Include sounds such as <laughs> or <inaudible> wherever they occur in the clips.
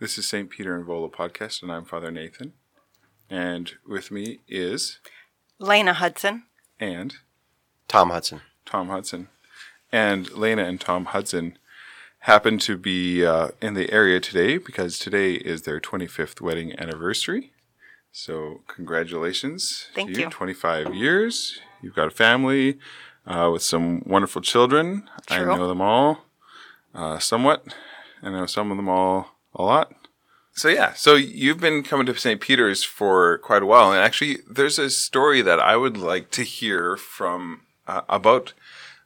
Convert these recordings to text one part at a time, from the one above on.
This is St. Peter and Volo podcast, and I'm Father Nathan. And with me is Lena Hudson. and Tom Hudson. Tom Hudson. And Lena and Tom Hudson happen to be uh, in the area today because today is their 25th wedding anniversary. So, congratulations. Thank to you. 25 years. You've got a family uh, with some wonderful children. I know them all uh, somewhat. I know some of them all a lot. So yeah, so you've been coming to St. Peter's for quite a while, and actually, there's a story that I would like to hear from uh, about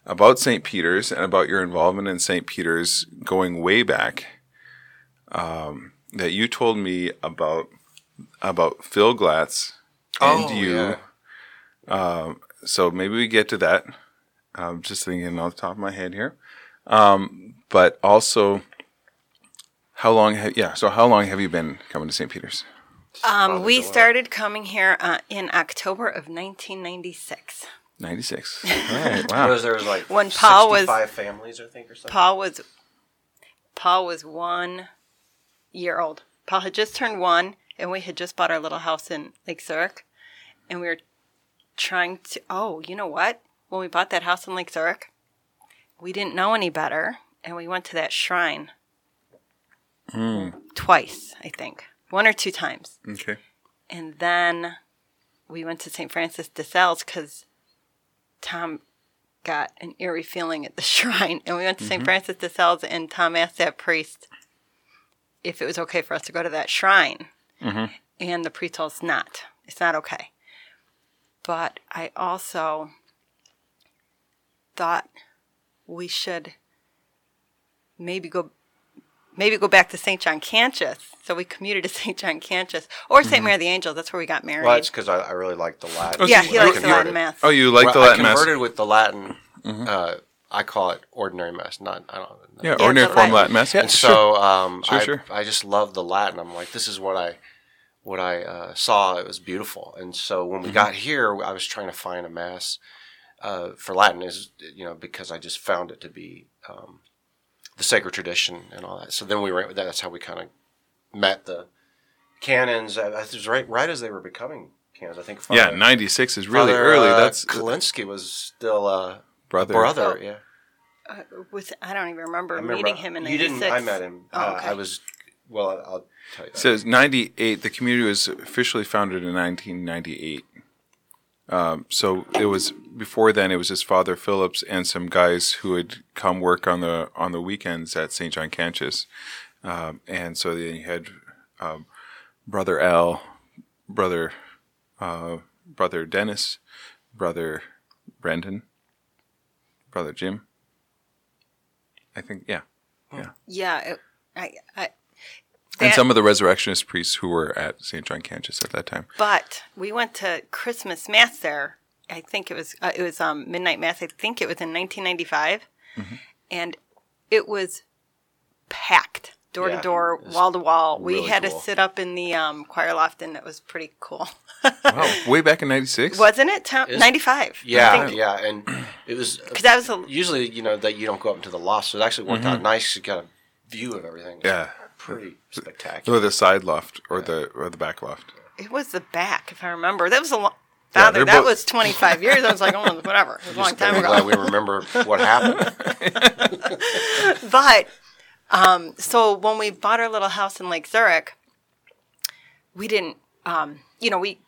about St. Peter's and about your involvement in St. Peter's going way back. Um, that you told me about about Phil Glatz and Oh, you. yeah. Um, so maybe we get to that. I'm just thinking off the top of my head here, um, but also. How long have yeah? So how long have you been coming to St. Peter's? Um, we started coming here uh, in October of 1996. Ninety six. <laughs> All right. Wow. Was there was like When Paul was- 65 families, I think, or something. Paul was Paul was one year old. Paul had just turned one, and we had just bought our little house in Lake Zurich, and we were trying to. Oh, you know what? When we bought that house in Lake Zurich, we didn't know any better, and we went to that shrine Mm. twice, I think, one or two times. Okay. And then we went to St. Francis de Sales because Tom got an eerie feeling at the <laughs> shrine. And we went to St. Mm-hmm. Francis de Sales, and Tom asked that priest if it was okay for us to go to that shrine. Mm-hmm. And the priest told us not. It's not okay. But I also thought we should maybe go maybe go back to St. John Cantius. So we commuted to <laughs> St. John Cantius or saint Mary of the Angels. That's where we got married. Well, it's because I, I really like the Latin. Oh, yeah, so he you likes the. Latin Mass. Oh, you like Well, the I Latin mass? converted with the Latin. Uh, I call it ordinary mass, not I don't. Yeah, Yeah, ordinary form Latin. Latin mass. Yeah, And sure. so um, Sure, I, sure. I just love the Latin. I'm like, this is what I what I uh, saw. It was beautiful. And so when we Mm-hmm. got here, I was trying to find a mass uh, for Latin, is you know because I just found it to be um, the sacred tradition and all that. So then we were. That's how we kind of met the canons. uh, It was right right as they were becoming canons. I think. yeah, ninety six is really Father, early. uh, That's Kolinski was still a brother. brother. Oh. Yeah. Uh, with I don't even remember, remember- meeting him in You didn't. I met him. Oh, uh, okay. I was. Well, I'll I'll tell you. It says ninety eight. The community was officially founded in nineteen ninety eight. Um, so it was before then. It was just Father Phillips and some guys who would come work on the on the weekends at St. John Cantius, um, and so then you had um, Brother Al, Brother uh, Brother Dennis, Brother Brendan, Brother Jim. I think yeah, Yeah, it, I, I, and some of the resurrectionist priests who were at St. John Cantius at that time. But we went to Christmas mass there. I think it was uh, it was um, midnight mass. I think it was in 1995, Mm-hmm. and it was packed door to door, wall to wall. We really had cool. to sit up in the um, choir loft, and it was pretty cool, Wow, <laughs> way back in '96. wasn't it? Tom- 95. Yeah, yeah, and it was because that was a, usually you know that you don't go up into the loft, so it actually worked out nice. You got a view of everything. Yeah. Pretty spectacular. Or the side loft, or the or the back loft. it was the back, if I remember. That was a long. Yeah, Father, that both- was 25 years. I was like, oh, whatever. It was a long time ago. glad we remember what happened. <laughs> But um, so when we bought our little house in Lake Zurich, we didn't, um, you know, we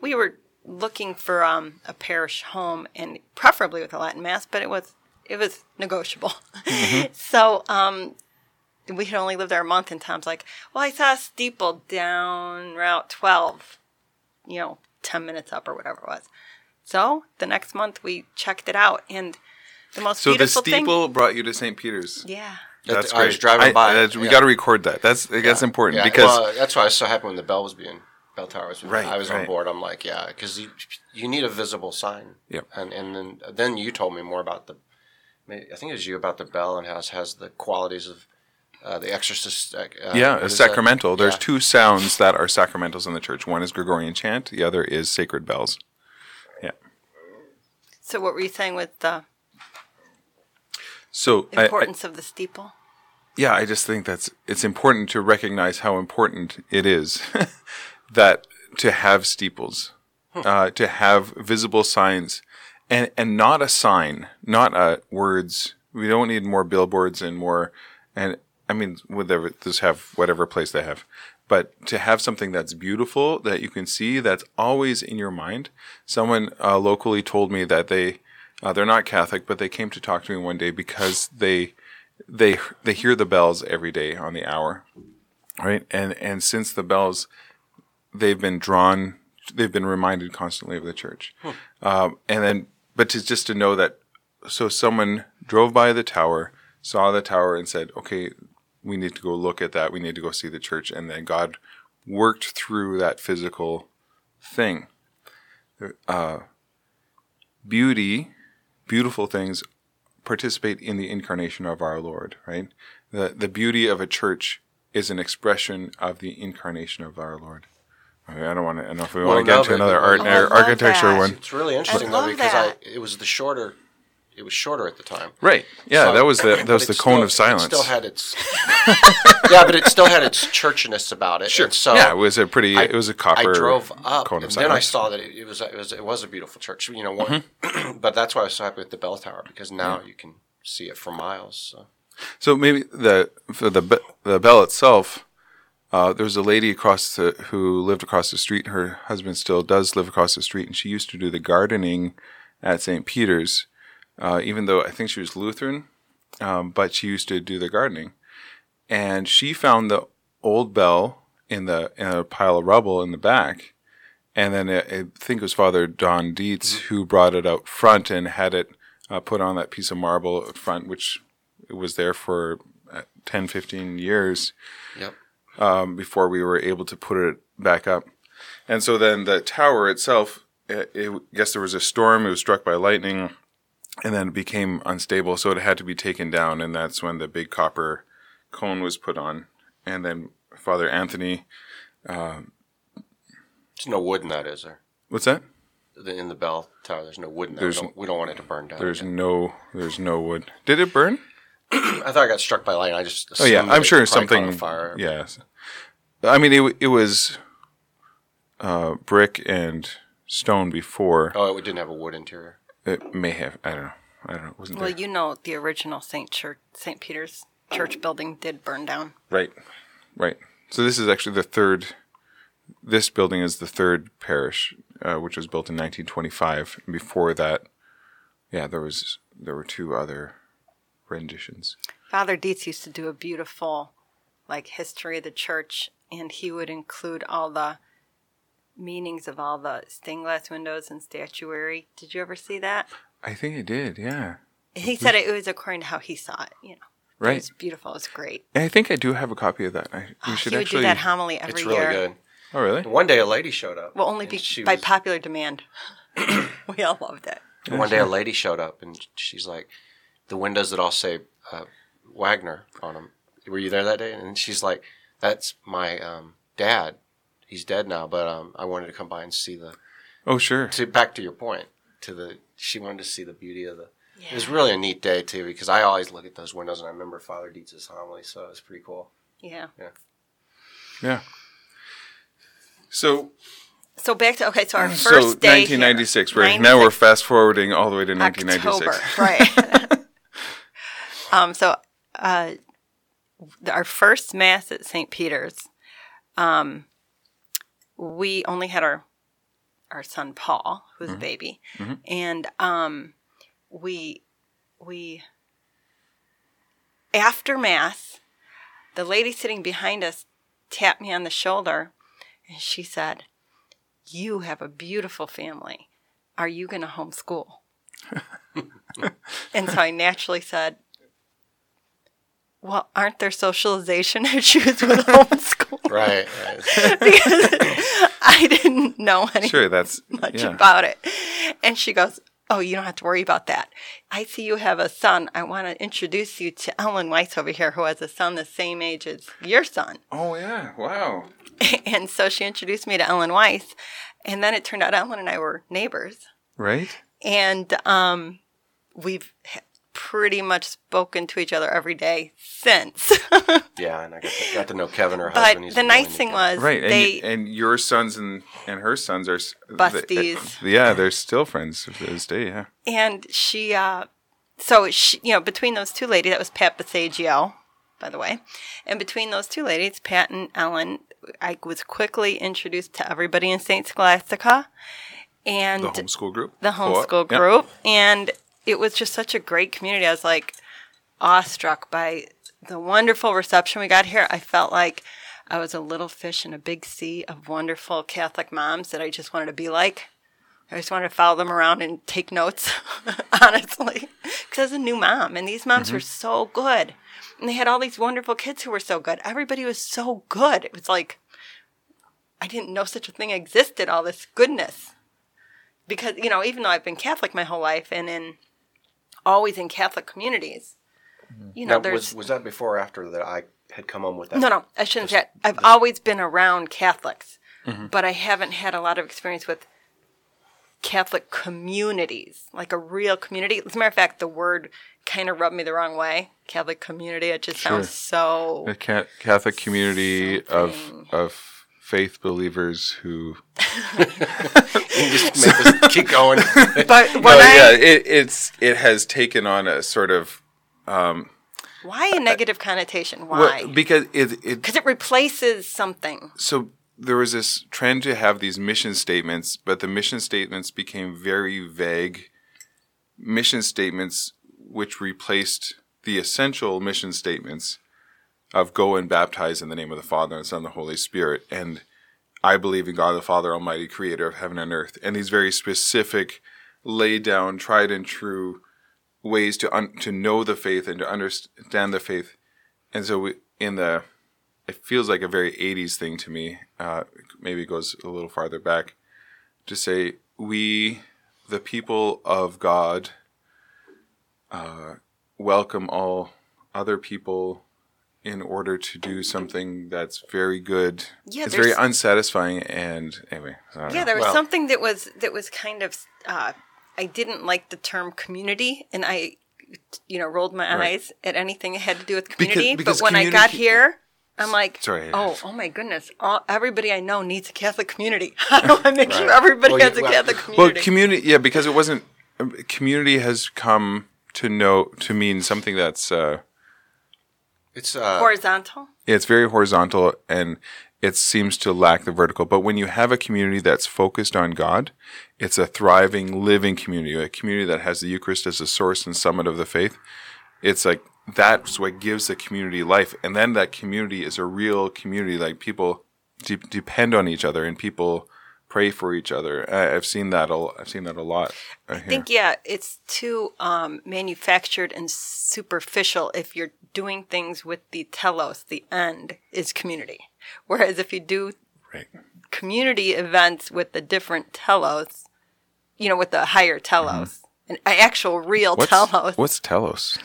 we were looking for um, a parish home and preferably with a Latin mass, but it was it was negotiable. <laughs> so um, we had only lived there a month, and Tom's like, "Well, I saw a steeple down Route 12, you know, 10 minutes up or whatever it was." So the next month we checked it out, and the most So the beautiful thing, steeple brought you to St. Peter's. yeah. That's I great. was driving by it, We yeah. got to record that. That's that's important Yeah, because well, that's why I was so happy when the bell was being bell tower was. Right, I was right. on board. I'm like, yeah, because you you need a visible sign. Yep. And and then then you told me more about the. I think it was you about the bell and how it has the qualities of uh, the exorcist. Uh, yeah, what it's that? sacramental. There's Yeah. two sounds that are sacramentals in the church. One is Gregorian chant. The other is sacred bells. Yeah. So what were you saying with the So I- I, importance of the steeple? yeah, I just think that's it's important to recognize how important it is <laughs> that to have steeples, uh, to have visible signs, and and not a sign, not uh, words. We don't need more billboards and more, and I mean, whatever just have whatever place they have, but to have something that's beautiful that you can see that's always in your mind. Someone uh, locally told me that they uh, they're not Catholic, but they came to talk to me one day because they they they hear the bells every day on the hour, right? And and since the bells, they've been drawn, they've been reminded constantly of the church, um, and then but to just to know that, so someone drove by the tower, saw the tower, and said, okay, we need to go look at that. We need to go see the church, and then God worked through that physical thing. Uh, beauty, beautiful things participate in the incarnation of our Lord, right? The the beauty of a church is an expression of the incarnation of our Lord. I, mean, I don't want to. I don't know if we Well, want to get no, into another art architecture that. one. It's really interesting love though because. I it was the shorter, it was shorter at the time. Right. Yeah, So- that was the that was the cone still- of silence. It still had its <laughs> yeah, but it still had its churchiness about it. sure. And so yeah, it was a pretty. I- it was a copper. I drove up, and then I saw that it, it was it was it was a beautiful church. You know, one, Mm-hmm. <clears throat> but that's why I was so happy with the bell tower because now you can see it for miles. So. So maybe the for the the bell itself, uh, there was a lady across the who lived across the street. Her husband still does live across the street, and she used to do the gardening at St. Peter's. Uh, even though I think she was Lutheran, um, but she used to do the gardening, and she found the old bell in the in a pile of rubble in the back, and then I, I think it was Father Don Dietz who brought it out front and had it uh, put on that piece of marble up front, which was there for uh, 10, 15 years Yep. um, before we were able to put it back up. And so then the tower itself, it, it, I guess there was a storm, it was struck by lightning, and then it became unstable, so it had to be taken down, and that's when the big copper cone was put on. And then Father Anthony, There's no wood in that, is there? what's that? The- In the bell tower, there's no wood in there. We don't, we don't want it to burn down. There's again. no, there's no wood. Did it burn? <clears throat> I thought I got struck by lightning. I just Oh yeah, I'm sure probably caught on something. fire. Yes, I mean it. It was uh, brick and stone before. Oh, it didn't have a wood interior. It may have. I don't know. I don't know. Wasn't Well, there. you know, the original St. Church, St. Peter's church building did burn down. Right, right. So this is actually the third. This building is the third parish, uh, which was built in 1925. Before that, yeah, there was there were two other renditions. Father Dietz used to do a beautiful, like, history of the church, and he would include all the meanings of all the stained glass windows and statuary. Did you ever see that? I think I did. Yeah, He said it was according to how he saw it. You know, right. It's beautiful. It's was great. I think I do have a copy of that. I, we should he would actually. do that homily every It's really year. good. oh, really? One day a lady showed up. Well, only be, she by was- popular demand. <coughs> we all loved it. And one day a lady showed up and she's like, the windows that all say uh, Wagner on them. Were you there that day? And she's like, that's my um, dad. He's dead now, but um, I wanted to come by and see the. Oh, sure. To back to your point, to the she wanted to see the beauty of the. It was really a neat day too because I always look at those windows and I remember Father Dietz's homily, so it was pretty cool. Yeah. Yeah. Yeah. So, So back to okay. So our first so day 1996. here, Right now we're fast forwarding all the way to 1996. October, right? <laughs> um. So, uh, our first mass at St. Peter's, um, we only had our our son Paul, who was Mm-hmm. a baby, and um, we we after mass, the lady sitting behind us tapped me on the shoulder, and she said, "You have a beautiful family. Are you going to homeschool?" <laughs> and so I naturally said, Well, aren't there socialization <laughs> issues with <laughs> homeschool? Right. right. <laughs> because I didn't know any Sure, that's much yeah. about it. And she goes, Oh, you don't have to worry about that. I see you have a son. I want to introduce you to Ellen Weiss over here, who has a son the same age as your son. Oh yeah! Wow. And so she introduced me to Ellen Weiss. And then it turned out Ellen and I were neighbors. Right. and um, we've pretty much spoken to each other every day since. <laughs> Yeah, and I got to, got to know Kevin, her husband. He's the nice thing guy. was Right, and, they you- and your sons and and her sons are s- Busties. They, yeah, they're still friends to this day. Yeah. and she uh so she you know between those two ladies that was pat Basagio, by the way and between those two ladies pat and ellen i was quickly introduced to everybody in st scholastica and The homeschool group. the Co-op. homeschool Yeah. group and it was just such a great community i was like awestruck by the wonderful reception we got here i felt like i was a little fish in a big sea of wonderful catholic moms that i just wanted to be like I just wanted to follow them around and take notes, <laughs> honestly, because I was a new mom, and these moms were mm-hmm. so good, and they had all these wonderful kids who were so good. Everybody was so good. It was like I didn't know such a thing existed. All this goodness, because you know, even though I've been Catholic my whole life, and in always in Catholic communities, you know, Now, there's was was that before or after that I had come home with that? no, no, I shouldn't say. I've always been around Catholics, Mm-hmm. but I haven't had a lot of experience with Catholic communities, like a real community. As a matter of fact, the word kind of rubbed me the wrong way. Catholic community. It just sounds so. A ca- Catholic community of of faith believers who. <laughs> Just make us keep going. <laughs> But when No, I, yeah, it, it's it has taken on a sort of um, why a negative connotation? well, Why? because it it Because it replaces something. so there was this trend to have these mission statements, but the mission statements became very vague mission statements, which replaced the essential mission statements of go and baptize in the name of the Father and Son and the Holy Spirit. And I believe in God the Father Almighty, creator of heaven and earth. And these very specific, laid down, tried and true ways to un- to know the faith and to understand the faith. And so we, in the it feels like a very 80s thing to me. Uh, maybe it goes a little farther back to say, we, the people of God, uh, welcome all other people in order to do something that's very good. Yeah, it's very unsatisfying. And anyway, I don't Yeah, know. there was Well- something that was that was kind of. Uh, I didn't like the term community, and I, you know, rolled my Right. eyes at anything that had to do with community. because but when I got here, I'm like, Sorry. oh, oh my goodness! All, everybody I know needs a Catholic community. How <laughs> do I make sure everybody Well, has you- a well- Catholic community? Well, community? community, yeah, because it wasn't. um, Community has come to know to mean something that's uh, It's uh, Horizontal. it's very horizontal and it seems to lack the vertical. But when you have a community that's focused on God, it's a thriving, living community, a community that has the Eucharist as the source and summit of the faith. It's like that's what gives the community life, and then that community is a real community. Like people de- depend on each other, and people pray for each other. I, I've seen that. A, I've seen that a lot. uh, I think yeah, it's too um, manufactured and superficial. If you're doing things with the telos, the end is community. Whereas if you do Right. community events with the different telos, you know, with the higher telos, an actual real What's, telos. what's telos?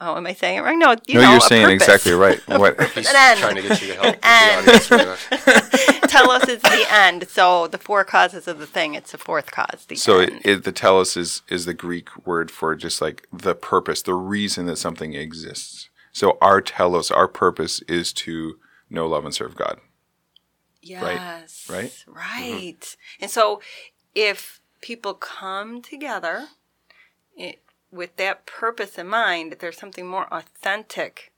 Oh, am I saying it wrong? No, you no, know, you're a saying purpose. exactly right. <laughs> What? he's an end. trying to get you to help. with the end. audience <laughs> telos is the end. So the four causes of the thing, it's the fourth cause. The So end. it, it, the telos is is the Greek word for just like the purpose, the reason that something exists. So our telos, our purpose is to know, love, and serve God. Yes. Right? Mm-hmm. Right. And so if people come together it, with that purpose in mind, there's something more authentic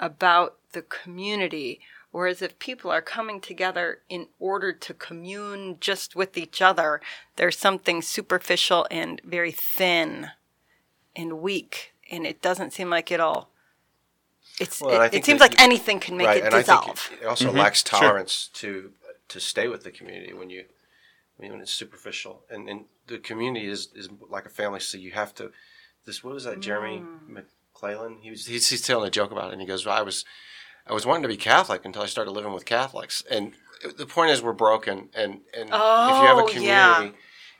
about the community. Whereas if people are coming together in order to commune just with each other, there's something superficial and very thin and weak. And it doesn't seem like it'll. It's, Well, it, it seems that- like anything can make right, it and I dissolve. think it, it also mm-hmm. lacks tolerance to to stay with the community when you when it's superficial. And and the community is is like a family, so you have to. This what was that? Jeremy Mm. McLellan. He was he's, he's telling a joke about it, and he goes, well, "I was I was wanting to be Catholic until I started living with Catholics." And the point is, we're broken, and and if you have a Oh, community yeah.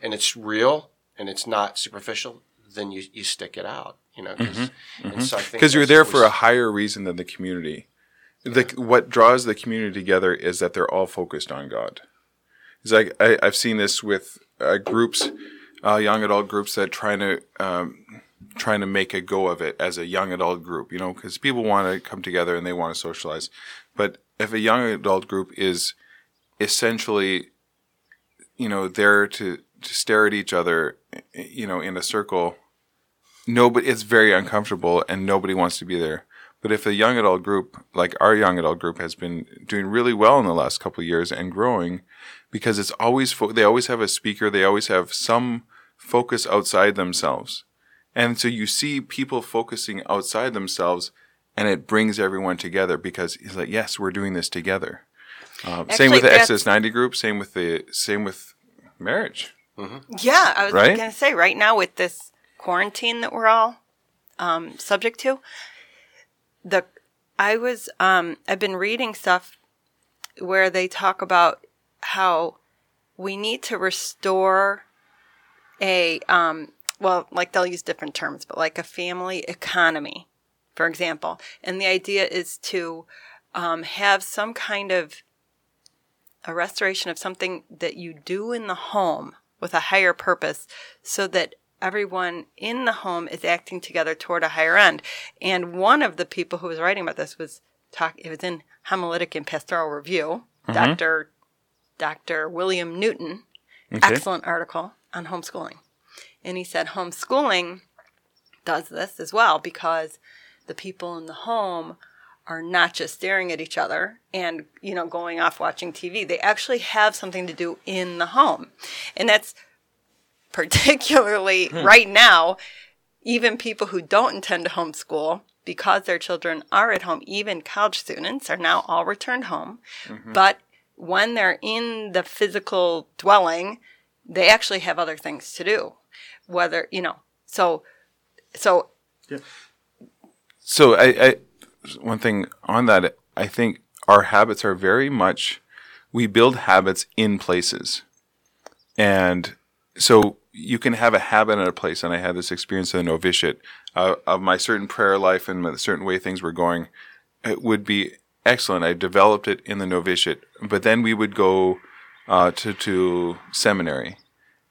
and it's real and it's not superficial, then you you stick it out. You know, because Because you're there for a higher reason than the community. The, what draws the community together is that they're all focused on God. It's like I, I've seen this with uh, groups, uh, young adult groups that trying to um, trying to make a go of it as a young adult group, you know, because people want to come together and they want to socialize. But if a young adult group is essentially, you know, there to, to stare at each other, you know, in a circle, nobody, it's very uncomfortable and nobody wants to be there. But if a young adult group, like our young adult group, has been doing really well in the last couple of years and growing, because it's always fo- they always have a speaker, they always have some focus outside themselves, and so you see people focusing outside themselves, and it brings everyone together because he's like, yes, we're doing this together. Um, same with the that's- Exodus ninety group. Same with the same with marriage. Yeah, I was Right? going to say right now with this quarantine that we're all um, subject to, the I was um, I've been reading stuff where they talk about how we need to restore a um, well, like they'll use different terms, but like a family economy, for example, and the idea is to um, have some kind of a restoration of something that you do in the home with a higher purpose so that everyone in the home is acting together toward a higher end. And one of the people who was writing about this was talk it was in Homiletic and Pastoral Review, Dr. Dr. William Newton. Excellent article on homeschooling. And he said homeschooling does this as well because the people in the home are not just staring at each other and you know going off watching TV. They actually have something to do in the home. And that's particularly hmm. right now even people who don't intend to homeschool because their children are at home, even college students are now all returned home. Mm-hmm. But when they're in the physical dwelling, they actually have other things to do. Whether, you know, so, so Yeah. So I, I one thing on that, I think our habits are very much we build habits in places, and so you can have a habit in a place. And I had this experience in the novitiate uh, of my certain prayer life and the certain way things were going. It would be excellent. I developed it in the novitiate, but then we would go uh, to to seminary,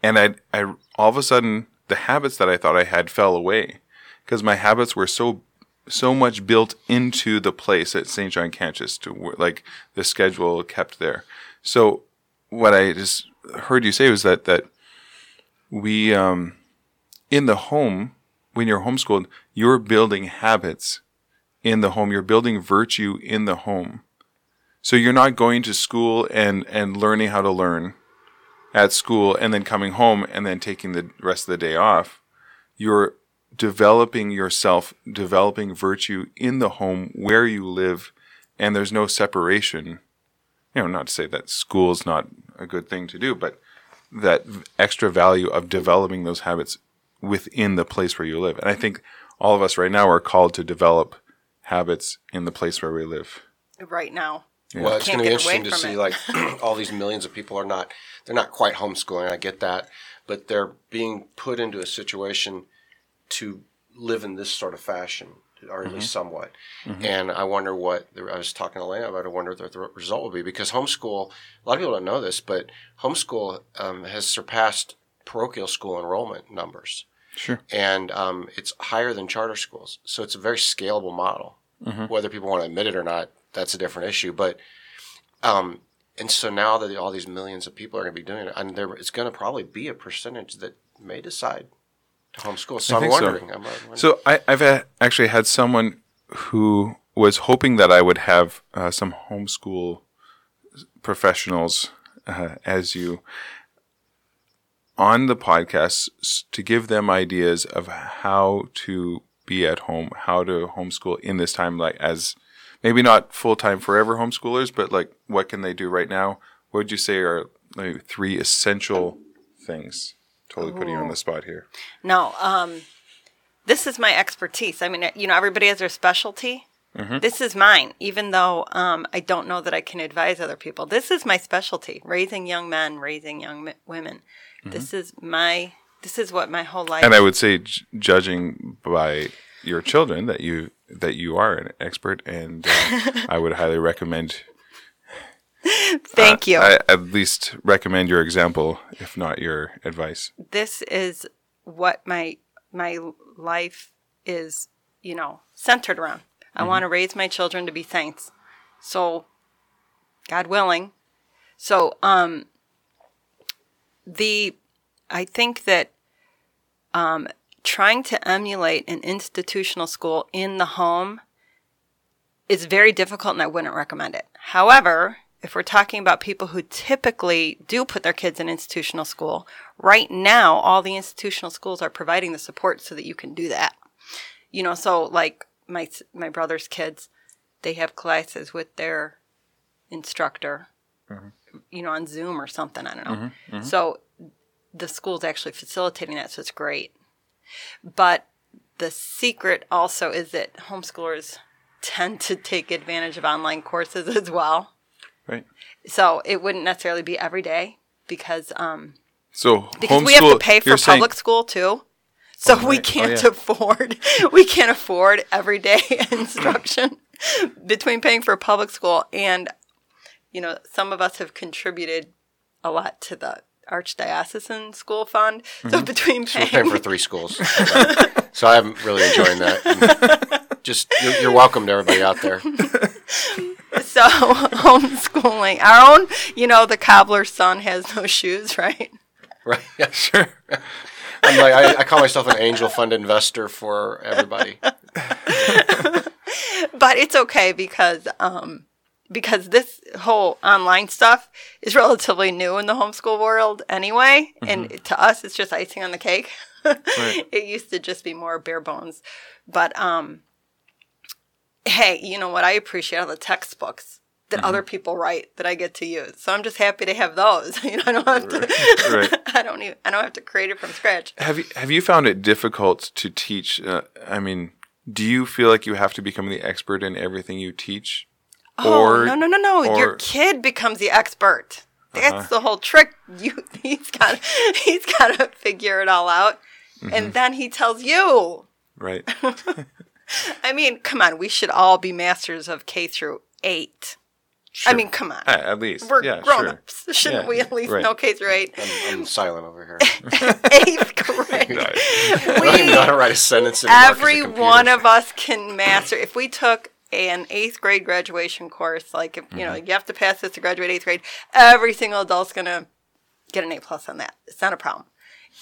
and I I all of a sudden the habits that I thought I had fell away because my habits were so so much built into the place at St. John Cantius to like the schedule kept there. So what I just heard you say was that that we um in the home when you're homeschooled you're building habits in the home you're building virtue in the home so you're not going to school and and learning how to learn at school and then coming home and then taking the rest of the day off you're developing yourself, developing virtue in the home where you live, and there's no separation. You know, not to say that school is not a good thing to do, but that extra value of developing those habits within the place where you live. And I think all of us right now are called to develop habits in the place where we live. right now. Well, it's going to be interesting to see it. like <clears throat> <clears throat> all these millions of people are not they're not quite homeschooling. I get that, but they're being put into a situation to live in this sort of fashion, or at least somewhat. And I wonder what I was talking to Elena about. I wonder what the result will be because homeschool. A lot of people don't know this, but homeschool um, has surpassed parochial school enrollment numbers Sure. and um, it's higher than charter schools. So it's a very scalable model. Whether people want to admit it or not, that's a different issue. But um, and so now that all these millions of people are going to be doing it, and there it's going to probably be a percentage that may decide to homeschool. So I I'm think so. wondering. I'm wondering. So I, I've a actually had someone who was hoping that I would have uh, some homeschool professionals uh, as you on the podcast to give them ideas of how to be at home, how to homeschool in this time, like as maybe not full time forever homeschoolers, but like what can they do right now? What would you say are like three essential things? Totally putting you on the spot here. No, um, this is my expertise. I mean, you know, everybody has their specialty. This is mine, even though um, I don't know that I can advise other people. This is my specialty: raising young men, raising young mi- women. This is my. This is what my whole life. and I would say, j- judging by your children, that you that you are an expert, and uh, <laughs> I would highly recommend. Thank you. I at least recommend your example, if not your advice. this is what my my life is, you know, centered around. I want to raise my children to be saints. So, God willing. So, um, the, I think that, um, trying to emulate an institutional school in the home is very difficult and I wouldn't recommend it. However, if we're talking about people who typically do put their kids in institutional school, right now all the institutional schools are providing the support so that you can do that. You know, so like my my brother's kids, they have classes with their instructor, you know, on Zoom or something. I don't know. So the school's actually facilitating that, so it's great. But the secret also is that homeschoolers <laughs> tend to take advantage of online courses as well. Right. So it wouldn't necessarily be every day because um, So because we have to pay for you're saying- public school too. So we right. Oh, can't yeah. afford <laughs> we can't afford everyday <laughs> instruction between paying for public school and you know some of us have contributed a lot to the archdiocesan school fund. So Mm-hmm. between We're paying, paying for three schools. <laughs> so I'm really enjoying that. And just you're, you're welcome to everybody out there. <laughs> so homeschooling our own, you know, the cobbler's son has no shoes, right? Right. <laughs> Yeah. Sure. I'm like I, I call myself an angel fund investor for everybody. but it's okay because um because this whole online stuff is relatively new in the homeschool world anyway. And to us it's just icing on the cake. <laughs> It used to just be more bare bones. But um hey you know what? I appreciate are the textbooks that other people write that i get to use. So i'm just happy to have those. <laughs> You know i don't have to Right. <laughs> i don't even i don't have to create it from scratch. Have you have you found it difficult to teach? Uh, I mean, do you feel like you have to become the expert in everything you teach? Oh no no no no! Your or- Uh-huh. kid becomes the expert. That's the whole trick. You <laughs> he's got he's got to figure it all out, Mm-hmm. and then he tells you. Right. <laughs> <laughs> I mean, come on, we should all be masters of K through eight. I mean, come on, At, at least. we're yeah, grown sure. ups. Shouldn't Yeah, we at least right. know K through eight? I'm, I'm silent over here. Eighth grade. Right. I don't even know how to write a sentence anymore 'cause of Every one of us can master. If we took an eighth grade graduation course, like if, you know, Mm-hmm. you have to pass this to graduate eighth grade, every single adult's gonna get an A plus on that. It's not a problem.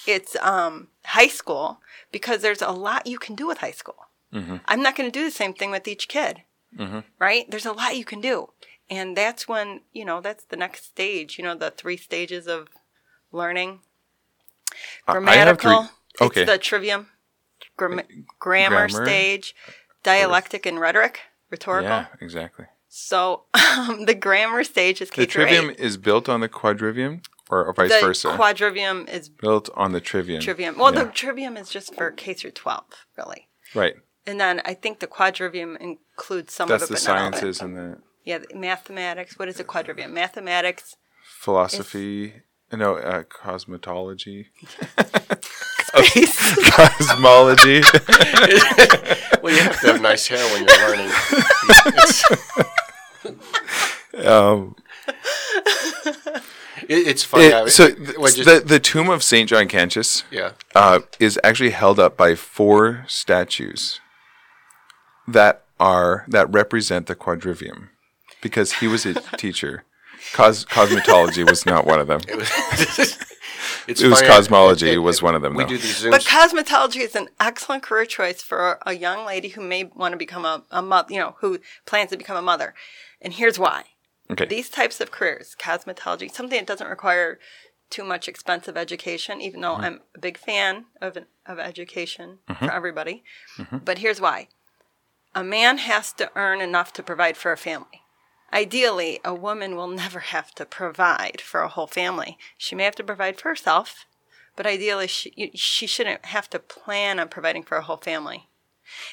It's um, high school because there's a lot you can do with high school. Mm-hmm. I'm not going to do the same thing with each kid, right? There's a lot you can do, and that's when you know that's the next stage. You know, the three stages of learning. I- I have Grammatical. okay. It's the trivium, gram- grammar, Grammar. stage, dialectic and rhetoric, rhetorical. Yeah, exactly. So <laughs> um, the grammar stage is K The trivium eight. is built on the quadrivium, or, or vice The versa. quadrivium is built on the trivium. trivium. Well, Yeah. the trivium is just for K through twelve, really. right. And then I think the quadrivium includes some That's of it, the but not all of it. sciences and the Yeah, the mathematics. What is a quadrivium? Mathematics. philosophy. No, uh, cosmetology. <laughs> Space. <laughs> Cosmology. <laughs> Well, you have to have nice hair when you're learning. It's, um, it- it's funny. it- how- so well, just- the the tomb of Saint John Cantius yeah. uh, is actually held up by four statues that are that represent the quadrivium because he was a teacher. Cos- cosmetology was not one of them. It was. <laughs> it's It was funny, cosmology it- it- was one of them. We though. do these Zooms. But cosmetology is an excellent career choice for a young lady who may want to become a, a mother, you know, who plans to become a mother. And here's why. okay. These types of careers, cosmetology, something that doesn't require too much expensive education, even though mm-hmm. I'm a big fan of, of education for mm-hmm. everybody. Mm-hmm. But here's why a man has to earn enough to provide for a family. Ideally, a woman will never <laughs> have to provide for a whole family. She may have to provide for herself, but ideally, she, she shouldn't have to plan on providing for a whole family.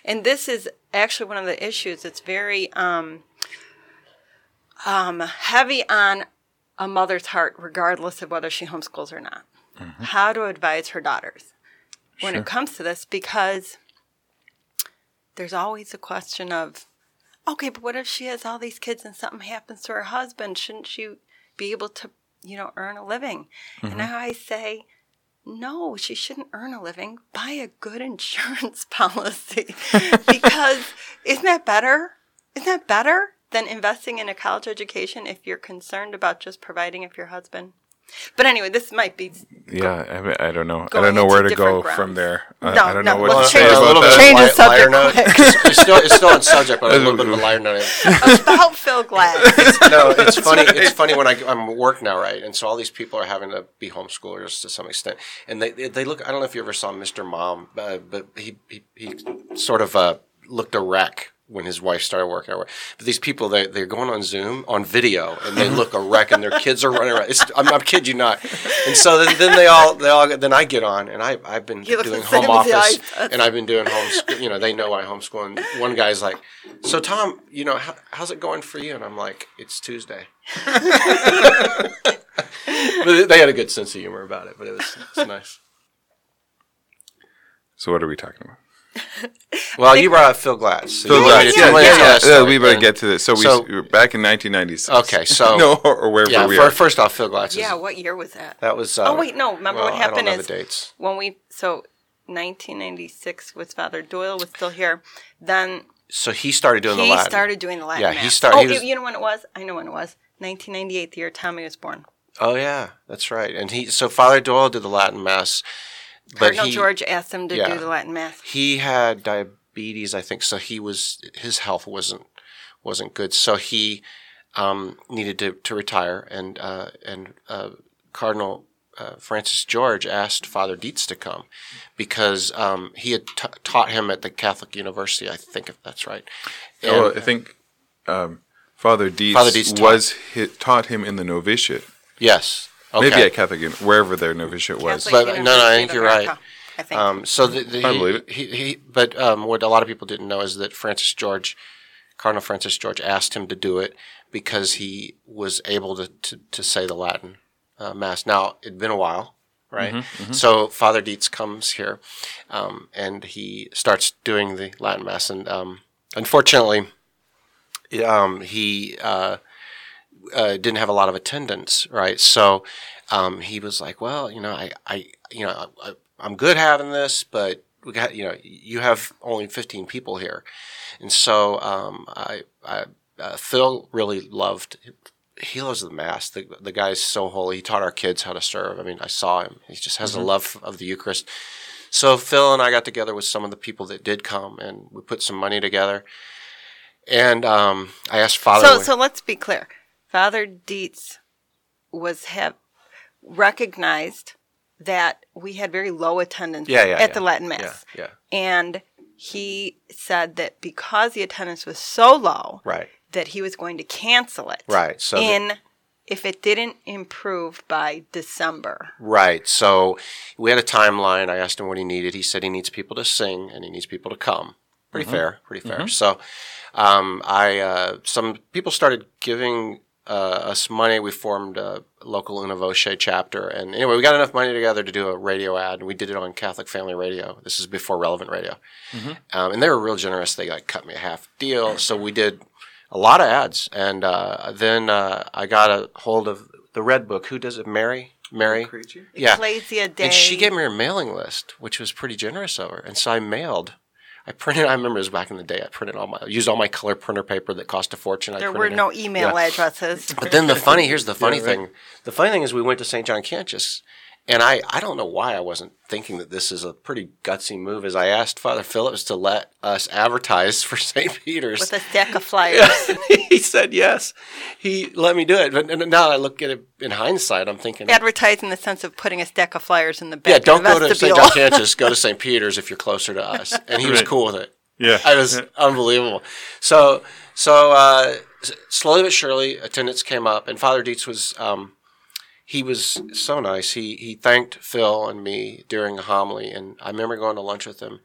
And this is actually one of the issues. It's very um, um, heavy on a mother's heart, regardless of whether she homeschools or not. How to advise her daughters when Sure. it comes to this, because there's always a question of, okay, but what if she has all these kids and something happens to her husband? Shouldn't she be able to, you know, earn a living? And now I say, no, she shouldn't earn a living. <laughs> Buy a good insurance <laughs> policy because isn't that better? Isn't that better than investing in a college education if you're concerned about just providing for your husband? But anyway, this might be Yeah, I, mean, I don't know. I don't know where to go grounds. from there. I, No, I don't no, know what let's to change say it. about that. Change the subject liar note. quick. It's, it's still it's still on subject, but a little bit of a liar note. about Phil Glass. no, it's <laughs> funny. It's funny when I, I'm at work now, right? And so all these people are having to be homeschoolers to some extent, and they they, they look. I don't know if you ever saw Mr. Mom, uh, but he, he he sort of uh, looked a wreck when his wife started working. at work. But these people, they they're going on Zoom on video, and they look a wreck, and their kids are running around. It's, I'm, I'm kid you not. And so then, then they all they all then I get on, and I I've been You doing home office, and I've been doing homeschool. You know, they know I homeschool, and one guy's like, "So Tom, you know, how, how's it going for you?" And I'm like, "It's Tuesday." <laughs> but they had a good sense of humor about it, but it was, it was nice. So what are we talking about? <laughs> Well, you brought up Phil Glass. So Phil you want Glass. to- Yeah, you want me to yeah, yeah. we better And- get to this. So we, so- we were back in 1996. Okay, <laughs> so- no, or wherever Yeah, we fir- are. first off, Phil Glass. Is, yeah, what year was that? that was. Uh, oh wait, no. Remember well, what happened I don't know is the dates. when we so 1996 was Father Doyle was still here. Then So he started doing the he Latin. started doing the Latin Yeah, he started- Oh, he was- you know when it was? I know when it was. 1998, the year Tommy was born. Oh yeah, that's right. And he so Father Doyle did the Latin Mass, but Cardinal he George asked him to yeah. do the Latin Mass. he had diabetes, I think. So he was his health wasn't wasn't good. So he um, needed to, to retire, and uh, and uh, Cardinal uh, Francis George asked Father Dietz to come because um, he had t- taught him at the Catholic University. I think if that's right. And, oh, I think um, Father Dietz, Father Dietz taught- was hi taught him in the novitiate. yes. Okay. Maybe at Catholic, uni- wherever their novitiate was. Catholic But- no, no, I University think of you're right. America, I think. Um, so the, the, I he, believe it. He, he, but um, what a lot of people didn't know is that Francis George, Cardinal Francis George, asked him to do it because he was able to, to, to say the Latin uh, Mass. Now it'd been a while, right? Mm-hmm, So Father Dietz comes here, um, and he starts doing the Latin Mass, and um, unfortunately, um, he uh, uh, didn't have a lot of attendance, right? So um, he was like, "Well, you know, I, I you know, I, I'm good having this, but we got, you know, you have only 15 people here," and so um, I, I uh, Phil really loved. He loves the mass. The the guy's so holy. He taught our kids how to serve. I mean, I saw him. He just has a love of the Eucharist. So Phil and I got together with some of the people that did come, and we put some money together. And um, I asked Father. so, so let's be clear. Father Dietz was have recognized that we had very low attendance yeah, yeah, at yeah. the Latin Mass. Yeah, yeah, And he said that because the attendance was so low, right, that he was going to cancel it. right. So the- in if it didn't improve by December. Right. So we had a timeline. I asked him what he needed. He said he needs people to sing and he needs people to come. Pretty fair. Pretty fair. So um, I uh, some people started giving uh, us money. We formed a local Una Voce chapter, and anyway, we got enough money together to do a radio ad, and we did it on Catholic Family Radio. This is before Relevant Radio, um, and they were real generous. They like cut me a half deal, so we did a lot of ads, and uh, then uh, I got a hold of the Red Book. Who does it? Mary. Mary. Yeah. Ecclesia Dei. And she gave me her mailing list, which was pretty generous of her. And so I mailed. I printed. I remember it was back in the day. I printed all my used all my color printer paper that cost a fortune. I there were printed it. no email Yeah. addresses. But then the funny here's the <laughs> funny right. thing. The funny thing is we went to St. John Cantius, and I I don't know why I wasn't thinking that this is a pretty gutsy move. As I asked Father Phillips to let us advertise for <laughs> St. Peter's, with a stack of flyers. <laughs> he said yes. He let me do it. But now I look at it in hindsight, I'm thinking. Advertise in the sense of putting a stack of flyers in the back yeah, don't go to St. vestibule. John <laughs> Cantius. Go to St. Peter's if you're closer to us. And he was cool with it. Yeah. I was unbelievable. So so uh, slowly but surely, attendance came up, and Father Dietz was um, he was so nice. He he thanked Phil and me during a homily, and I remember going to lunch with him,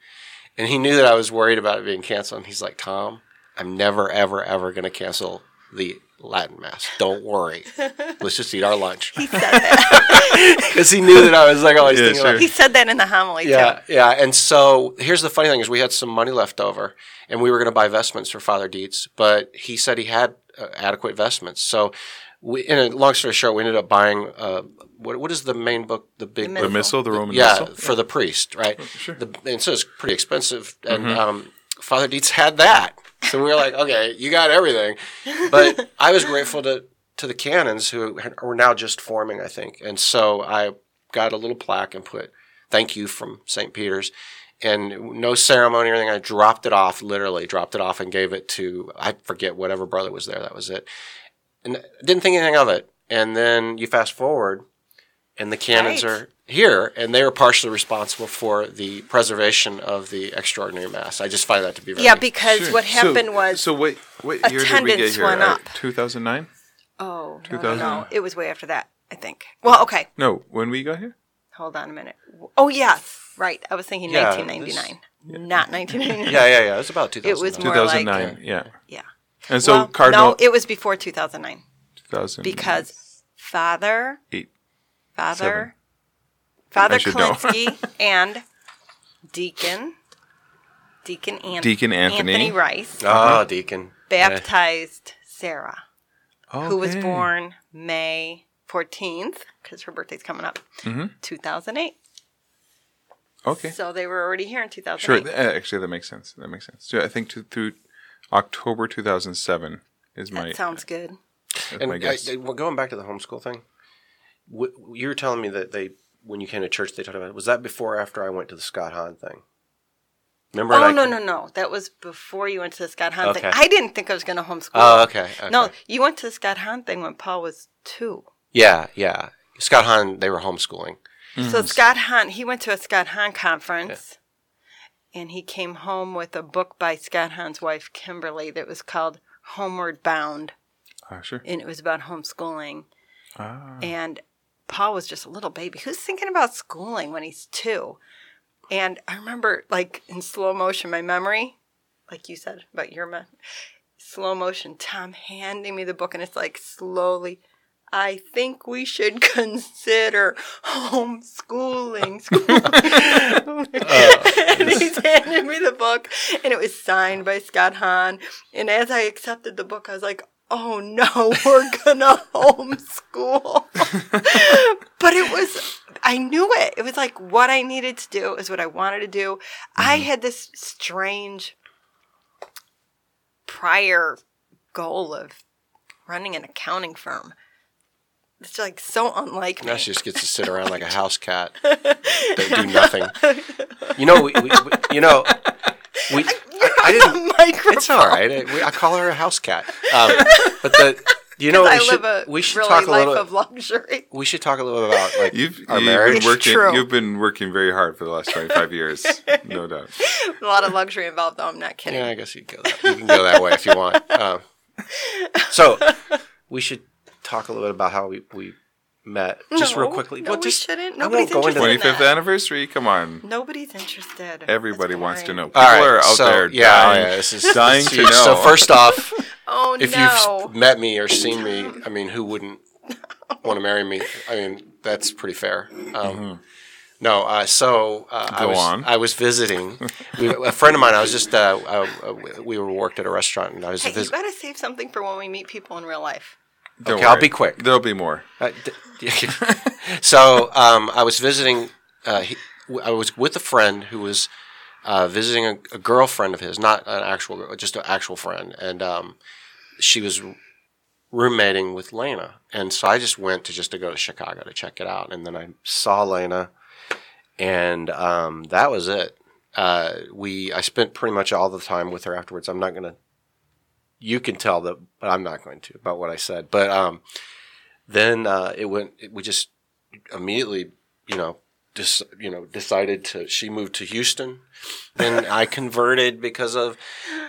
and he knew that I was worried about it being canceled. And he's like, "Tom, I'm never ever ever going to cancel the Latin Mass. Don't worry. <laughs> Let's just eat our lunch." he said that. <laughs> Because he knew that I was like always Yeah, thinking. sure. about he said that in the homily yeah, too. yeah. And so here's the funny thing: is we had some money left over, and we were going to buy vestments for Father Dietz, but he said he had uh, adequate vestments. So we, in a long story short, we ended up buying uh, what what is the main book? The big The The missal, the Roman yeah, missal. for the priest, right? sure. The, and so it's pretty expensive, and Mm-hmm. um, Father Dietz had that, so we were like, <laughs> okay, you got everything. But I was grateful to to the canons who were now just forming, I think, and so I got a little plaque and put "Thank you" from St. Peter's. And no ceremony or anything. I dropped it off, literally dropped it off, and gave it to I forget whatever brother was there. That was it, and didn't think anything of it. And then you fast forward, and the canons Right. are here, and they were partially responsible for the preservation of the extraordinary mass. I just find that to be very Yeah, because Sure. what happened so, was So what? What year did we get attendance here? went uh, up. Two thousand nine? oh no, no, no, it was way after that. I think. Well, okay, No, when we got here. hold on a minute. Oh yes, right. I was thinking Yeah, 1999, not 1999. Yeah, yeah, yeah. It was about 2000. It was Two more thousand like nine. yeah. yeah. And so well, Cardinal. no, it was before 2009 two thousand because Father, eight. Father, Father I should know. Kolinski <laughs> and Deacon, Deacon An- Deacon Anthony. Rice Oh, deacon. baptized Sarah, who was born May 14th because her birthday's coming up, Mhm. 2008. Okay. So they were already here in Sure. 2008. th- uh, Actually, that makes sense. That makes sense. So I think to, through October 2007 is my that sounds good. And my guess. I- well, going back to the homeschool thing, w- you were telling me that they, when you came to church, they talked about it. Was that before or after I went to the Scott Hahn thing? Remember? Oh, no, no, no. That was before you went to the Scott Hahn thing. I didn't think I was going to homeschool. Oh, okay, okay. No, you went to the Scott Hahn thing when Paul was two. Yeah, yeah. Scott Hahn, they were homeschooling. So mm-hmm. Scott Hahn, he went to a Scott Hahn conference, and he came home with a book by Scott Hahn's wife Kimberly that was called Homeward Bound, Ah, sure. and it was about homeschooling. Ah. And Paul was just a little baby. Who's thinking about schooling when he's two? And I remember, like in slow motion, my memory, like you said about your me- slow motion, Tom handing me the book, and it's like slowly. I think we should consider homeschooling. <laughs> <laughs> and he's handing me the book, and it was signed by Scott Hahn. And as I accepted the book, I was like, "Oh no, <laughs> we're gonna homeschool." <laughs> but it was, I knew it. It was like what I needed to do. is what I wanted to do. I mm-hmm. had this strange prior goal of running an accounting firm. It's like so unlike me. Now she just gets to sit around like a <laughs> house cat, don't do nothing. You know, we, we, we you know, we. <laughs> I, I didn't. microphone. It's all right. I, we, I call her a house cat. Um, but the, you know, <laughs> I we should, live a we should really talk a life little. of luxury. we should talk a little about like You've, our you've marriage. been working. true. You've been working very hard for the last 25 years, no doubt. A lot of luxury involved, though. I'm not kidding. Yeah, I guess you can go that, you can go that way if you want. Um, so we should talk a little bit about how we, we met, just real No, quickly. no, Well, we shouldn't. I won't Nobody's go into interested 25th that. anniversary. Come on. Nobody's interested. Everybody wants to know. People All right, are out so, there yeah, dying, yeah, this is <laughs> dying to know. So first off, <laughs> Oh if no! you've met me or seen me, <laughs> I mean, who wouldn't want to marry me? I mean, that's pretty fair. Um, No, uh, so uh, I Go was on. I was visiting we, a friend of mine. I was just uh, uh, uh, we were worked at a restaurant, and I was Hey, you gotta save something for when we meet people in real life. Don't Okay, I'll be quick. There'll be more. Uh, d- <laughs> so um, I was visiting. Uh, he, I was with a friend who was uh, visiting a, a girlfriend of his, not an actual, girl, just an actual friend, and um, she was roommating with Lena, and so I just went to just to go to Chicago to check it out, and then I saw Lena, and um, that was it. Uh, we I spent pretty much all the time with her afterwards. I'm not gonna. You can tell that, but I'm not going to about what I said. But um, then uh, it went. We just immediately, you know, just you know, decided to. She moved to Houston. Then I <laughs> converted because of.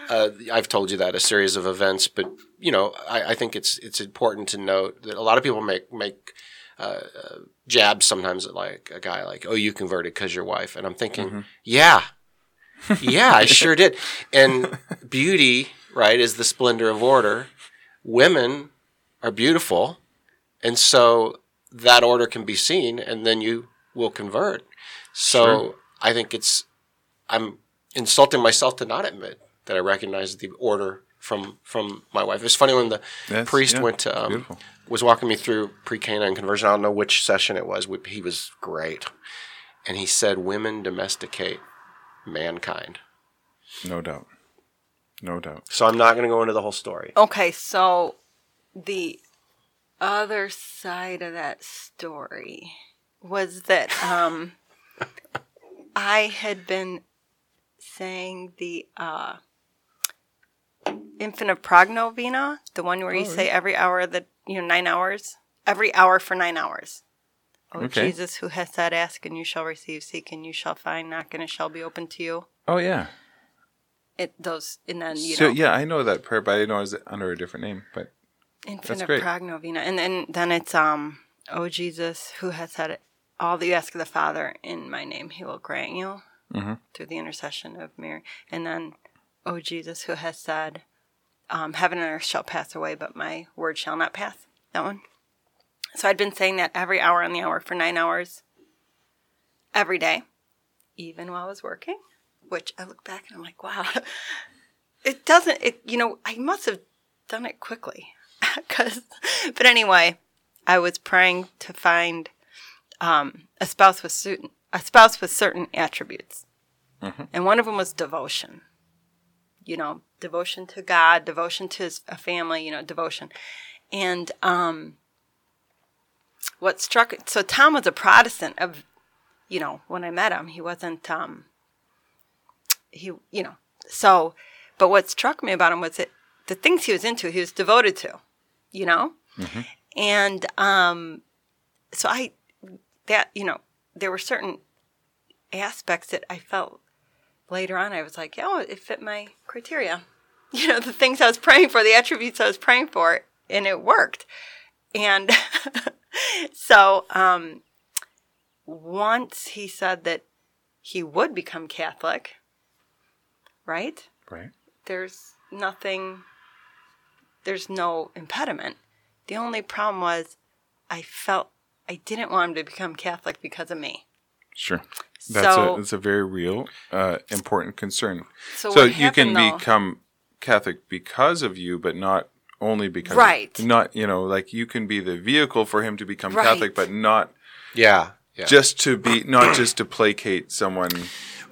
Uh, I've told you that a series of events, but you know, I, I think it's it's important to note that a lot of people make make uh, uh, jabs sometimes at like a guy like, "Oh, you converted because your wife," and I'm thinking, yeah, yeah, I sure <laughs> did. And beauty, right, is the splendor of order. Women are beautiful, and so that order can be seen, and then you will convert. So Sure. I think it's I'm insulting myself to not admit that I recognize the order from from my wife. It's funny when the That's- priest yeah, went to um, beautiful. was walking me through pre-canine conversion. I don't know which session it was. He was great, and he said, "Women domesticate mankind." No doubt. No doubt. So I'm not going to go into the whole story. Okay, so the other side of that story was that um, <laughs> I had been saying the uh, Infant of Prague Novena, the one where you say every hour that you know nine hours, every hour for nine hours. Oh Okay. Jesus, who has said, "Ask and you shall receive; seek and you shall find; knock and it shall be open to you." Oh yeah. It those and then you so know yeah, I know that prayer, but I didn't know it was under a different name. But Infinite great. Prognovena. And then then it's um Oh Jesus, who has said all that you ask of the Father in my name he will grant you through the intercession of Mary. And then Oh Jesus, who has said, um, heaven and earth shall pass away, but my word shall not pass. That one. So I'd been saying that every hour on the hour for nine hours every day, even while I was working, which I look back and I'm like, wow, <laughs> it doesn't, it, you know, I must have done it quickly. <laughs> Cause, but anyway, I was praying to find um, a spouse with certain, a spouse with certain attributes. And one of them was devotion. You know, devotion to God, devotion to his, a family, you know, devotion. And um, what struck so Tom was a Protestant of, you know, when I met him, he wasn't um, he, you know, so, but what struck me about him was that the things he was into, he was devoted to, you know, and um, so I that you know there were certain aspects that I felt later on I was like, oh, it fit my criteria. <laughs> You know, the things I was praying for, the attributes I was praying for, and it worked. And <laughs> so um, once he said that he would become Catholic, right? right. There's nothing, there's no impediment. The only problem was I felt I didn't want him to become Catholic because of me. Sure. That's So- a that's a very real, uh, important concern. So So, what you can though- become Catholic because of you, but not only because Right. not you know like you can be the vehicle for him to become Right. Catholic, but not Yeah, yeah. just to be not just to placate someone.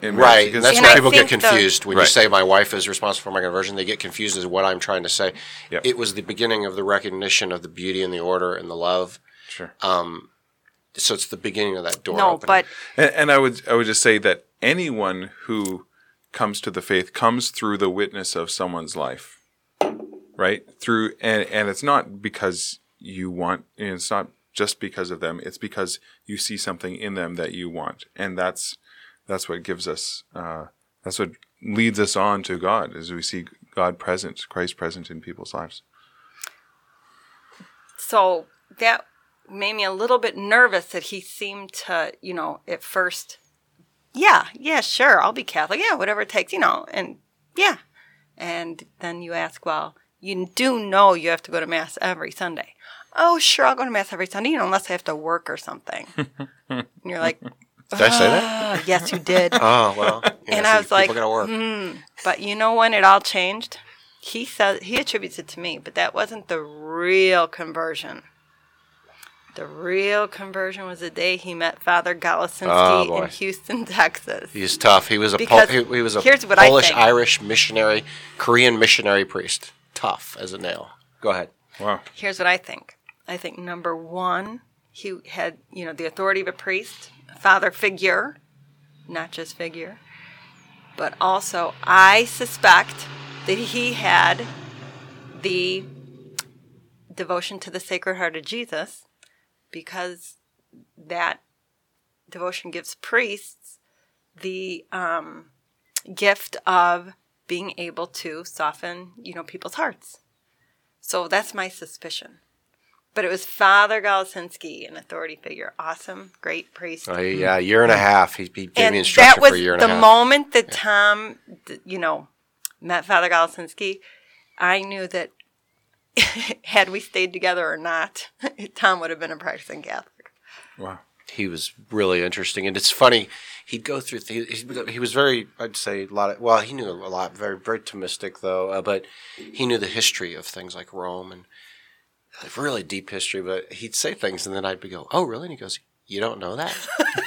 In Right. because- That's And why I people get think the- confused. when Right. you say my wife is responsible for my conversion, they get confused as what I'm trying to say. Yep. It was the beginning of the recognition of the beauty and the order and the love. sure. Um, so it's the beginning of that door. No, opening. but And, and I would I would just say that anyone who comes to the faith comes through the witness of someone's life, right? Through and and it's not because you want. and It's not just because of them. It's because you see something in them that you want, and that's that's what gives us. Uh, that's what leads us on to God, as we see God present, Christ present in people's lives. so that made me a little bit nervous that he seemed to, you know, at first, yeah, yeah, sure, I'll be Catholic, yeah, whatever it takes, you know, and yeah. And then you ask, well, you do know you have to go to Mass every Sunday. Oh, sure, I'll go to Mass every Sunday, you know, unless I have to work or something. <laughs> and you're like, did I say that? "Ah, yes, you did. <laughs> Oh well. Yeah, And see, I was like, people gotta work. But you know when it all changed? He says he attributes it to me, but that wasn't the real conversion. The real conversion was the day he met Father Oh, Galasinski boy. in Houston, <laughs> Texas. He's tough. He was a Pol- he, he was a here's what I Polish think. Irish missionary, Korean missionary priest. Tough as a nail. Go ahead. Wow. Here's what I think. I think number one, he had, you know, the authority of a priest, a father figure, not just figure, but also I suspect that he had the devotion to the Sacred Heart of Jesus because that devotion gives priests the um, gift of being able to soften, you know, people's hearts. So that's my suspicion. But it was Father Galasinski, an authority figure. Awesome, great priest. Uh, yeah, a year and a half. He, he gave me instruction that was for a year and the a half. The moment that Tom, you know, met Father Galasinski. I knew that <laughs> had we stayed together or not, <laughs> Tom would have been a practicing Catholic. Wow. he was really interesting, and it's funny. He'd go through. Th- he, he was very, I'd say, a lot of. Well, he knew a lot. Very, very Thomistic, though. Uh, but he knew the history of things like Rome, and a really deep history, but he'd say things, and then I'd be go, "Oh, really?" And he goes, "You don't know that?"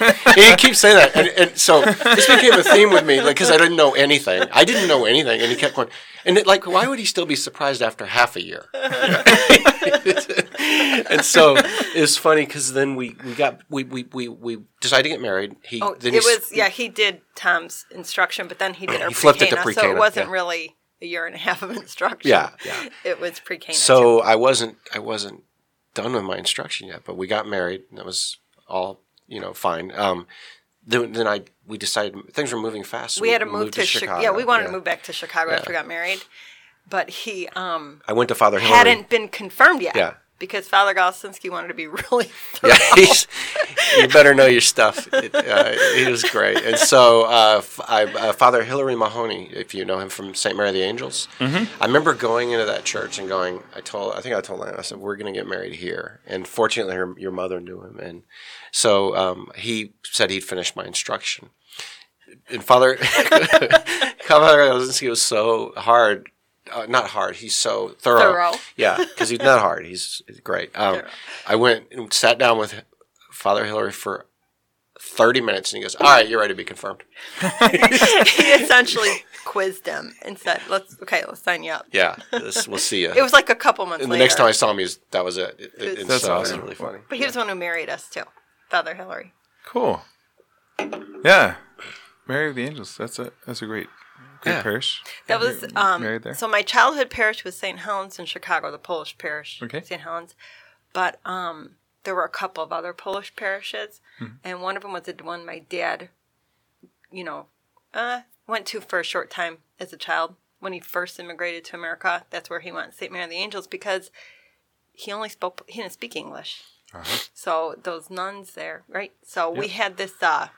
and <laughs> he keeps saying that, and, and so this became a theme with me, like because I didn't know anything. I didn't know anything, and he kept going. And it, like, why would he still be surprised after half a year? <laughs> and so it was funny because then we, we got we, we, we, we decided to get married. He Oh, then it he was yeah. He did Tom's instruction, but then he did our He flipped it to pre-Cana, so it wasn't yeah. really a year and a half of <laughs> instruction. Yeah, yeah. It was pre-Cana. So I wasn't I wasn't done with my instruction yet, but we got married. And that was all you know fine. Um, then, then I we decided things were moving fast. so we had to move moved to, Chicago. Yeah, we wanted to move back to Chicago after we got married, but he um I went to Father Hillary. hadn't been confirmed yet. Yeah. Because Father Golosinski wanted to be <laughs> really <laughs> Yeah, he's, you better know your stuff. It, uh, he was great. And so, uh, f- I, uh, Father Hilary Mahoney, if you know him from St. Mary of the Angels, I remember going into that church and going, I told, I think I told Lana, I said, we're going to get married here. And fortunately, her, your mother knew him. And so um, he said he'd finished my instruction. And Father, <laughs> Father Golosinski was so hard. Uh, not hard. He's so thorough. Thorough. <laughs> Yeah, because he's not hard. He's, he's great. Um, I went and sat down with Father Hillary for 30 minutes, and he goes, All right, you're ready to be confirmed. <laughs> he <laughs> essentially quizzed him and said, "Let's okay, let's sign you up." Yeah, this, we'll see you. It was like a couple months and the later. next time I saw him, he was, that was it. it, it and That's so awesome. was really funny. but he was the one who married us too, Father Hillary. Cool. Yeah. Mary of the Angels. That's a that's a great great Yeah. parish. That was um, so. My childhood parish was St. Helens in Chicago, the Polish parish, Okay. St. Helens. But um, there were a couple of other Polish parishes, Hmm. and one of them was the one my dad, you know, uh, went to for a short time as a child when he first immigrated to America. That's where he went, St. Mary of the Angels, because he only spoke he didn't speak English. Uh-huh. So those nuns there, right? So we had this uh,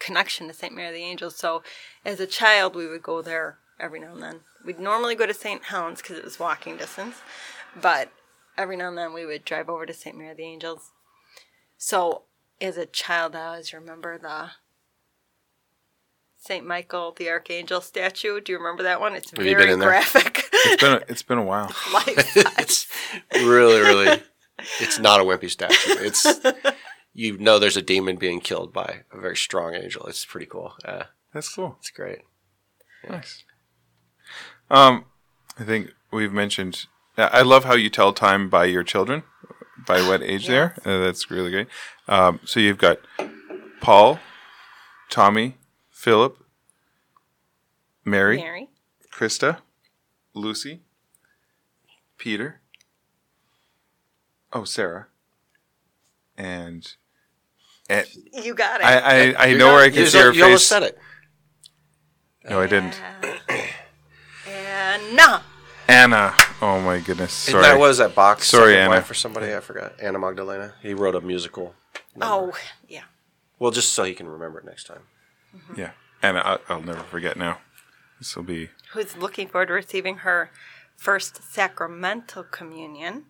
connection to St. Mary of the Angels. So as a child, we would go there every now and then. We'd normally go to St. Helens because it was walking distance, but every now and then we would drive over to St. Mary of the Angels. So as a child, I always remember the St. Michael the Archangel statue. Do you remember that one? It's Have you very been in there? graphic. It's been a, <laughs> it's been a while. It's <laughs> really, really, it's not a wimpy statue. It's, <laughs> you know, there's a demon being killed by a very strong angel. It's pretty cool. Uh, That's cool. it's great. Nice. Um, I think we've mentioned. I I love how you tell time by your children, by what age they are. Uh, that's really great. Um, so you've got Paul, Tommy, Philip, Mary, Mary. Krista, Lucy, Peter. Oh, Sarah. And, and You got it. I, I, I know got- where I can you see her you almost face. said it. No, I didn't. and no. Anna. Oh my goodness. Sorry. that what is that box? Sorry, Second Anna. Wife for somebody I forgot. Anna Magdalena. He wrote a musical. Oh, yeah. Well, just so he can remember it next time. Mm-hmm. Yeah, Anna, I, I'll never forget now. This will be Who's looking forward to receiving her first sacramental communion?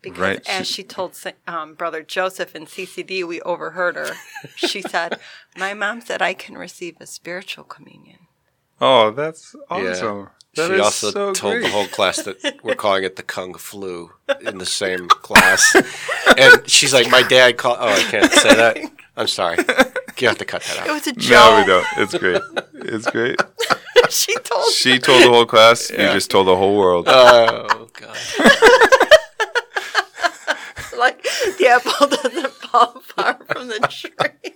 Because Right. as she told um, Brother Joseph in CCD, we overheard her. She <laughs> said, "My mom said I can receive a spiritual communion." oh, that's awesome. That she also so told great. the whole class that we're <laughs> calling it the Kung Flu in the same class. And she's like, my dad called. Oh, I can't say that. I'm sorry. You have to cut that out. It was a joke No, joke. we don't. It's great. It's great. <laughs> she told She told the whole class. You just told the whole world. Oh, God. Like the apple doesn't fall far from the tree.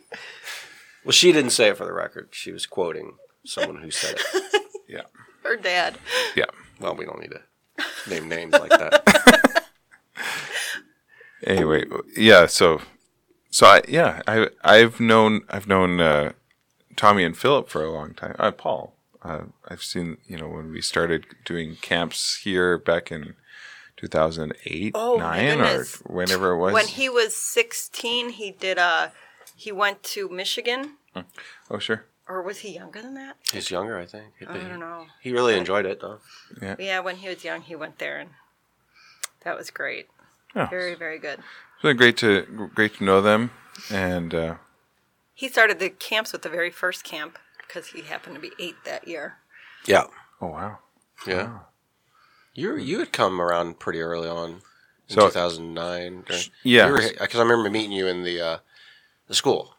Well, she didn't say it for the record. She was quoting someone who said it. yeah. Her dad. Yeah. Well, we don't need to name names like that. Anyway, yeah. So, so I yeah I I've known I've known uh, Tommy and Philip for a long time. Uh, Paul. Uh, I've seen you know when we started doing camps here back in 2008, Oh, nine, or whenever it was. When he was 16, he did a. He went to Michigan, oh sure. or was he younger than that? He's younger, I think. I don't know. He really enjoyed it, though. Yeah, Yeah, when he was young, he went there, and that was great. Oh. Very, very good. It's been great to great to know them, and uh, He started the camps with the very first camp because he happened to be eight that year. Yeah. oh wow, Yeah. You you had come around pretty early on in So- 2009. Yeah. because I remember meeting you in the uh, the school.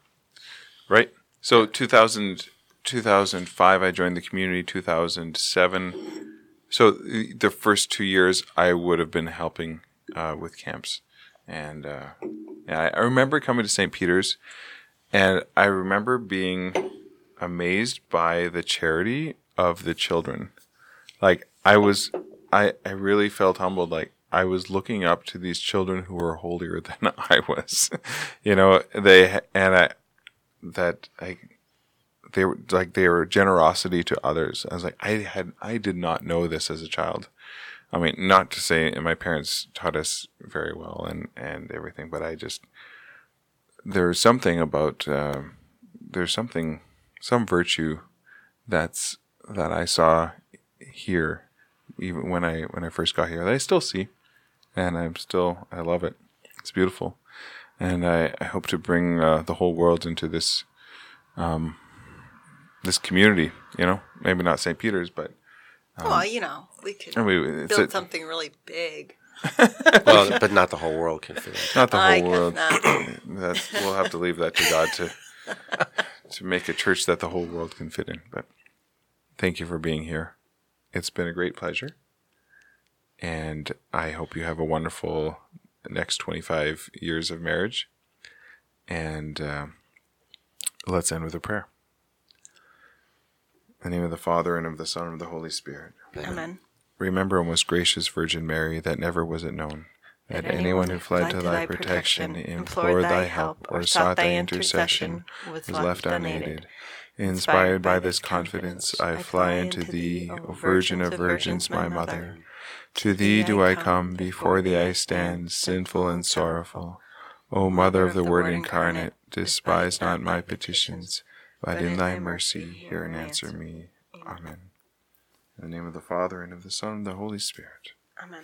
right? So 2000, 2005, I joined the community. 2007. So the the first two years, I would have been helping uh, with camps, and uh, yeah, I, I remember coming to St. Peter's, and I remember being amazed by the charity of the children. Like I was, I I really felt humbled. Like I was looking up to these children who were holier <laughs> than I was. <laughs> you know, they and I that I they were like they were generosity to others. I was like I had I did not know this as a child. I mean, not to say my parents taught us very well and and everything, but I just there's something about uh, there's something some virtue that's that I saw here even when I when I first got here that I still see and I'm still I love it. It's beautiful and I, I hope to bring uh, the whole world into this um, this community. You know, maybe not St. Peter's, but well, you know, we could I mean, it's build a- something really big. <laughs> Well, but not the whole world can fit. in. not the whole guess world. <coughs> That's, we'll have to leave that to God to <laughs> to make a church that the whole world can fit in. But thank you for being here. It's been a great pleasure, and I hope you have a wonderful next twenty five years of marriage. And uh, let's end with a prayer. In the name of the Father and of the Son and of the Holy Spirit. Amen. Remember, O most gracious Virgin Mary, that never was it known that anyone who fled to thy protection, implored thy help, or sought thy intercession was left unaided. Inspired by this confidence, I fly unto thee, O Virgin of Virgins, my Mother. To thee do I come, before thee I stand, sinful and sorrowful. O Mother of the Word incarnate, despise not my petitions, but in thy mercy hear and answer me. Amen. In the name of the Father, and of the Son, and of the Holy Spirit. Amen.